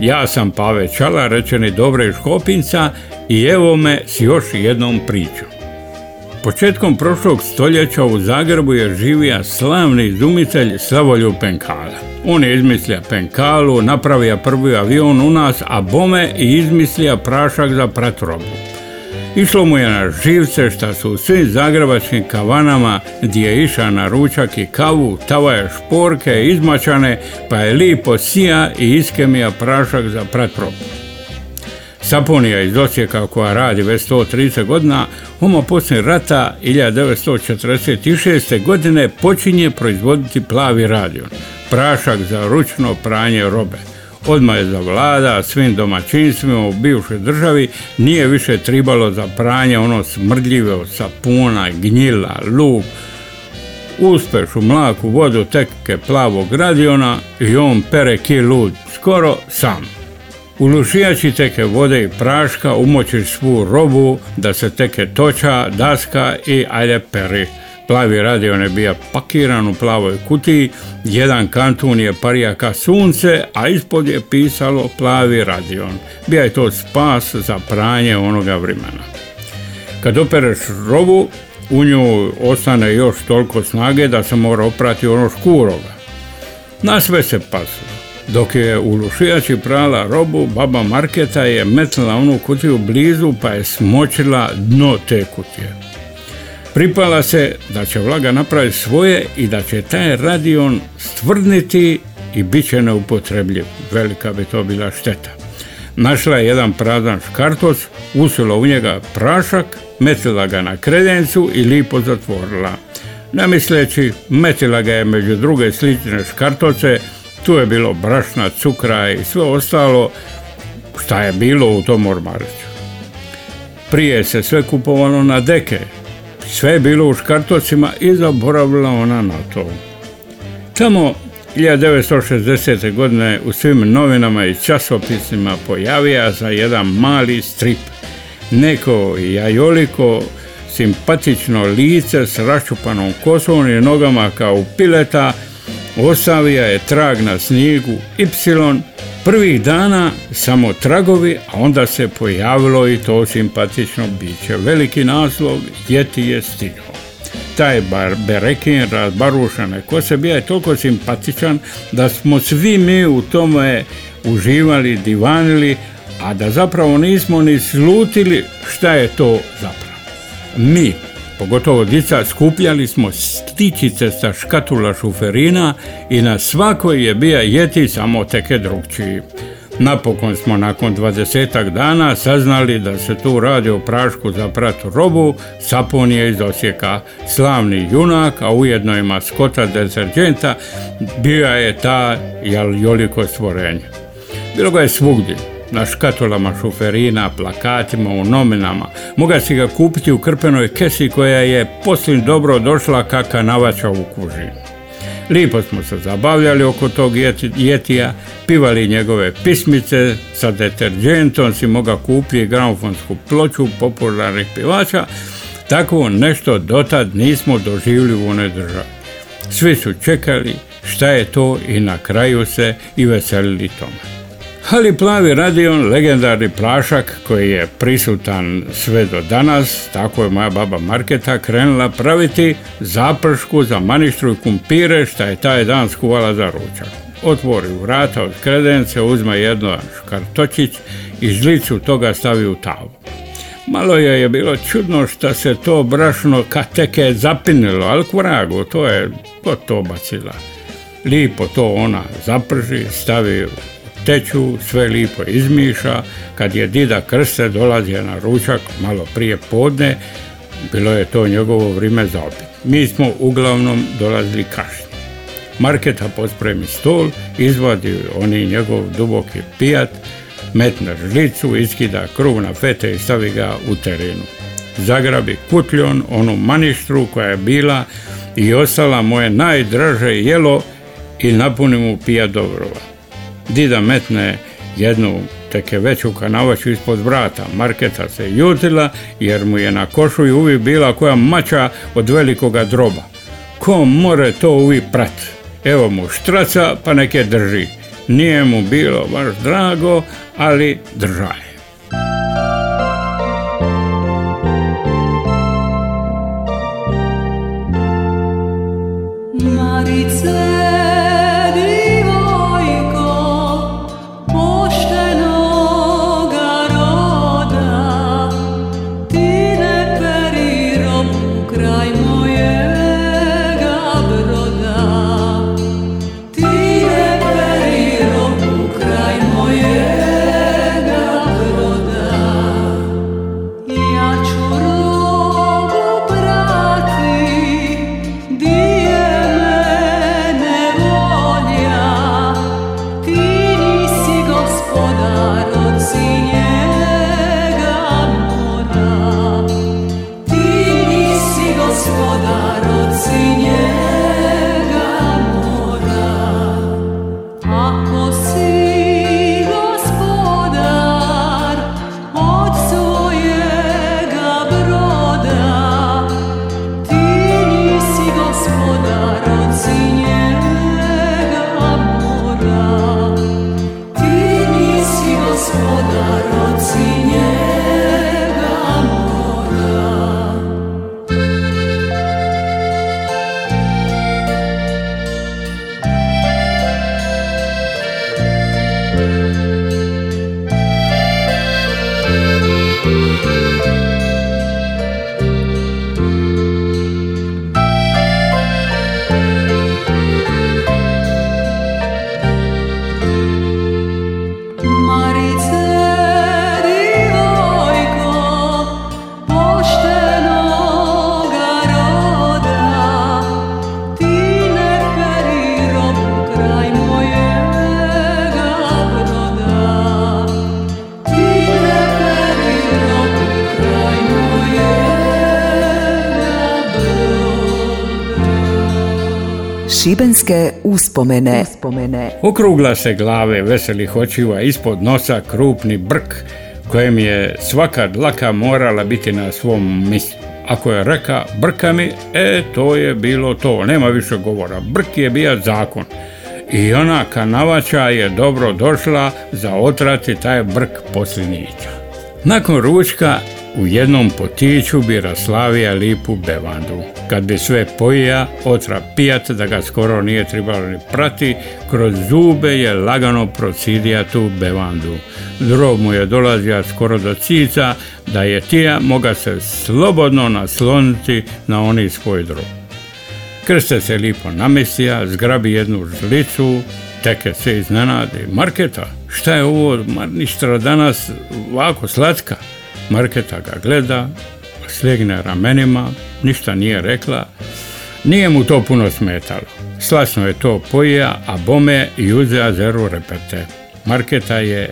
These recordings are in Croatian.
Ja sam Pave Čala, rečeni Dobre Škopinca i evo me s još jednom pričom. Početkom prošlog stoljeća u Zagrebu je živija slavni izumitelj Slavoljub Penkala. On je izmislio Penkalu, napravio prvi avion u nas, a bome i izmislio prašak za pratrobu. Išlo mu je na živce šta su u svim zagrebačkim kavanama gdje je išao na ručak i kavu, tavaje šporke izmačane, pa je lipo sija i iskemija prašak za pratrobu. Saponija iz Osijeka koja radi već 130 godina, homo poslije rata 1946. godine počinje proizvoditi plavi radion, prašak za ručno pranje robe. Odmah je zavlada svim domaćinstvima u bivšoj državi, nije više tribalo za pranje ono smrdljive od sapuna, gnjila, luk, uspeš u mlaku vodu teke plavog radiona i on pere kilu skoro sam. U teke vode i praška umočiš svu robu da se teke toča, daska i ajde peri. Plavi radion je bio pakiran u plavoj kutiji, jedan kantun je parijaka sunce, a ispod je pisalo plavi radion. Bija je to spas za pranje onoga vremena. Kad opereš robu, u nju ostane još toliko snage da se mora oprati ono škuroga. Na sve se paslo. Dok je u Lušijači prala robu, baba Marketa je metnula onu kutiju blizu pa je smočila dno te kutije. Pripala se da će vlaga napraviti svoje i da će taj radion stvrdniti i bit će neupotrebljiv. Velika bi to bila šteta. Našla je jedan prazan škartoc, usula u njega prašak, metila ga na kredencu i lipo zatvorila. Ne misleći, metila ga je među druge slične škartoce, tu je bilo brašna, cukra i sve ostalo šta je bilo u tom ormariću. Prije se sve kupovalo na deke, sve je bilo u škartocima i zaboravila ona na to. Tamo 1960. godine u svim novinama i časopisima pojavija za jedan mali strip. Neko jajoliko simpatično lice s raščupanom kosom i nogama kao pileta ostavio je trag na snijegu Y, prvih dana samo tragovi, a onda se pojavilo i to simpatično biće. Veliki naslov Jeti je stigao. Taj bar, berekin razbarušane kose bio je toliko simpatičan da smo svi mi u tome uživali, divanili, a da zapravo nismo ni slutili šta je to zapravo. Mi, pogotovo djeca, skupljali smo stičice sa škatula šuferina i na svakoj je bija jeti samo teke drugčiji. Napokon smo nakon dvadesetak dana saznali da se tu radi o prašku za pratu robu, saponije iz Osijeka. Slavni junak, a ujedno i maskota deterđenta, bio je ta joliko stvorenje. Bilo ga je svugdje, na škatulama šuferina, plakatima, u nominama. Moga si ga kupiti u krpenoj kesi koja je poslije dobro došla kaka navača u kužinu. Lipo smo se zabavljali oko tog jetija, pivali njegove pismice, sa deterđentom si moga kupiti gramofonsku ploču popularnih pivača, tako nešto dotad nismo doživjeli u onoj državi. Svi su čekali šta je to i na kraju se i veselili tome. Ali plavi radion, legendarni prašak koji je prisutan sve do danas, tako je moja baba Marketa krenula praviti zapršku za maništru i kumpire šta je taj dan skuvala za ručak. Otvori vrata od kredence, uzme jedno škartočić i žlicu toga stavi u tavu. Malo je je bilo čudno što se to brašno kateke zapinilo, ali kvragu, to je, ko to bacila. Lipo to ona zaprži, stavi teču, sve lipo izmiša. Kad je dida krste dolazio na ručak malo prije podne, bilo je to njegovo vrijeme za opet. Mi smo uglavnom dolazili kašnje. Marketa pospremi stol, izvadi oni njegov duboki pijat, metne žlicu, iskida krug na fete i stavi ga u terenu. Zagrabi kutljon, onu maništru koja je bila i ostala moje najdraže jelo i napuni mu pija dobrova. Dida metne jednu teke veću kanavaču ispod vrata. Marketa se jutila jer mu je na košu i uvijek bila koja mača od velikoga droba. Ko more to uvijek prat? Evo mu štraca pa neke drži. Nije mu bilo baš drago, ali držaje. Simona. Šibenske uspomene. uspomene. Okrugla se glave veselih očiva, ispod nosa krupni brk kojem je svaka dlaka morala biti na svom mjestu. Ako je reka brka mi, e to je bilo to, nema više govora. Brk je bio zakon. I ona kanavača je dobro došla za otrati taj brk posljednića. Nakon ručka u jednom potiću bi raslavija lipu bevandu. Kad bi sve pojija, otra pijat da ga skoro nije trebalo ni prati, kroz zube je lagano procidija tu bevandu. Drob mu je dolazija skoro do cica, da je tija moga se slobodno nasloniti na oni svoj drob. Krste se lipo namestija, zgrabi jednu žlicu, teke se iznenadi. Marketa, šta je ovo, ništa danas ovako slatka? Marketa ga gleda, slegne ramenima, ništa nije rekla. Nije mu to puno smetalo. Slasno je to pojija, a bome i uzea zeru repete. Marketa je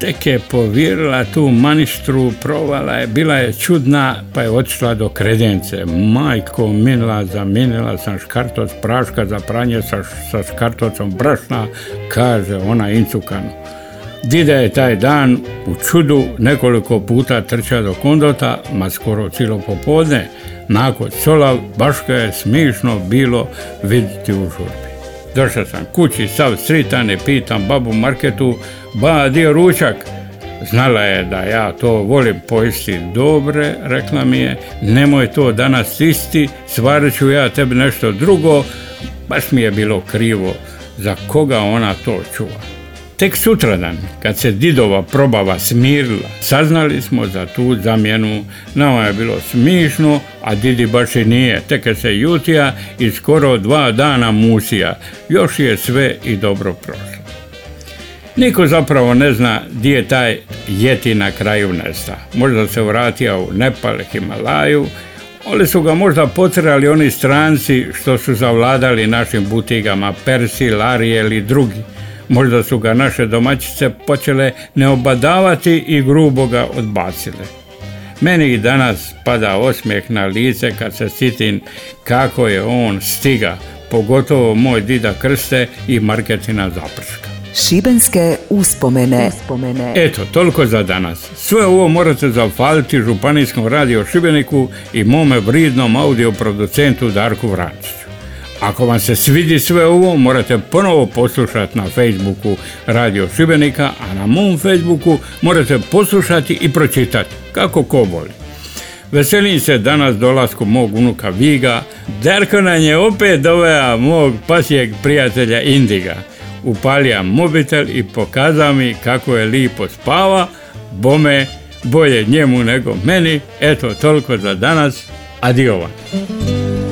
tek je povjerila tu maništru, provala je, bila je čudna, pa je otišla do kredence. Majko minila, zamijenila sam škartoc praška za pranje sa, sa škartocom brašna, kaže ona incukanu. Dida je taj dan u čudu nekoliko puta trča do kondota, ma skoro cijelo popodne. Nakon cola baš ga je smišno bilo vidjeti u žurbi. Došao sam kući, sav sritan i pitam babu Marketu, ba, dio ručak? Znala je da ja to volim pojesti dobre, rekla mi je, nemoj to danas isti, stvarit ću ja tebi nešto drugo, baš mi je bilo krivo za koga ona to čuva. Tek sutradan, kad se didova probava smirila, saznali smo za tu zamjenu. Nama je bilo smišno, a didi baš i nije. Tek se jutija i skoro dva dana musija. Još je sve i dobro prošlo. Niko zapravo ne zna gdje je taj jeti na kraju nesta. Možda se vratio u Nepal, Himalaju, ali su ga možda potrali oni stranci što su zavladali našim butigama, Persi, Larije ili drugi Možda su ga naše domaćice počele ne obadavati i grubo ga odbacile. Meni i danas pada osmijeh na lice kad se sitim kako je on stiga, pogotovo moj dida Krste i Marketina Zaprška. Šibenske uspomene. uspomene. Eto, toliko za danas. Sve ovo morate zafaliti Županijskom radio Šibeniku i mome vridnom audio producentu Darku Vrančiću. Ako vam se svidi sve ovo, morate ponovo poslušati na Facebooku Radio Šibenika, a na mom Facebooku morate poslušati i pročitati, kako ko voli. Veselim se danas dolasku mog unuka Viga. Darko nam je opet doveo mog pasijeg prijatelja Indiga. Upalija mobitel i pokaza mi kako je lipo spava. Bome, bolje njemu nego meni. Eto, toliko za danas. Adio vam.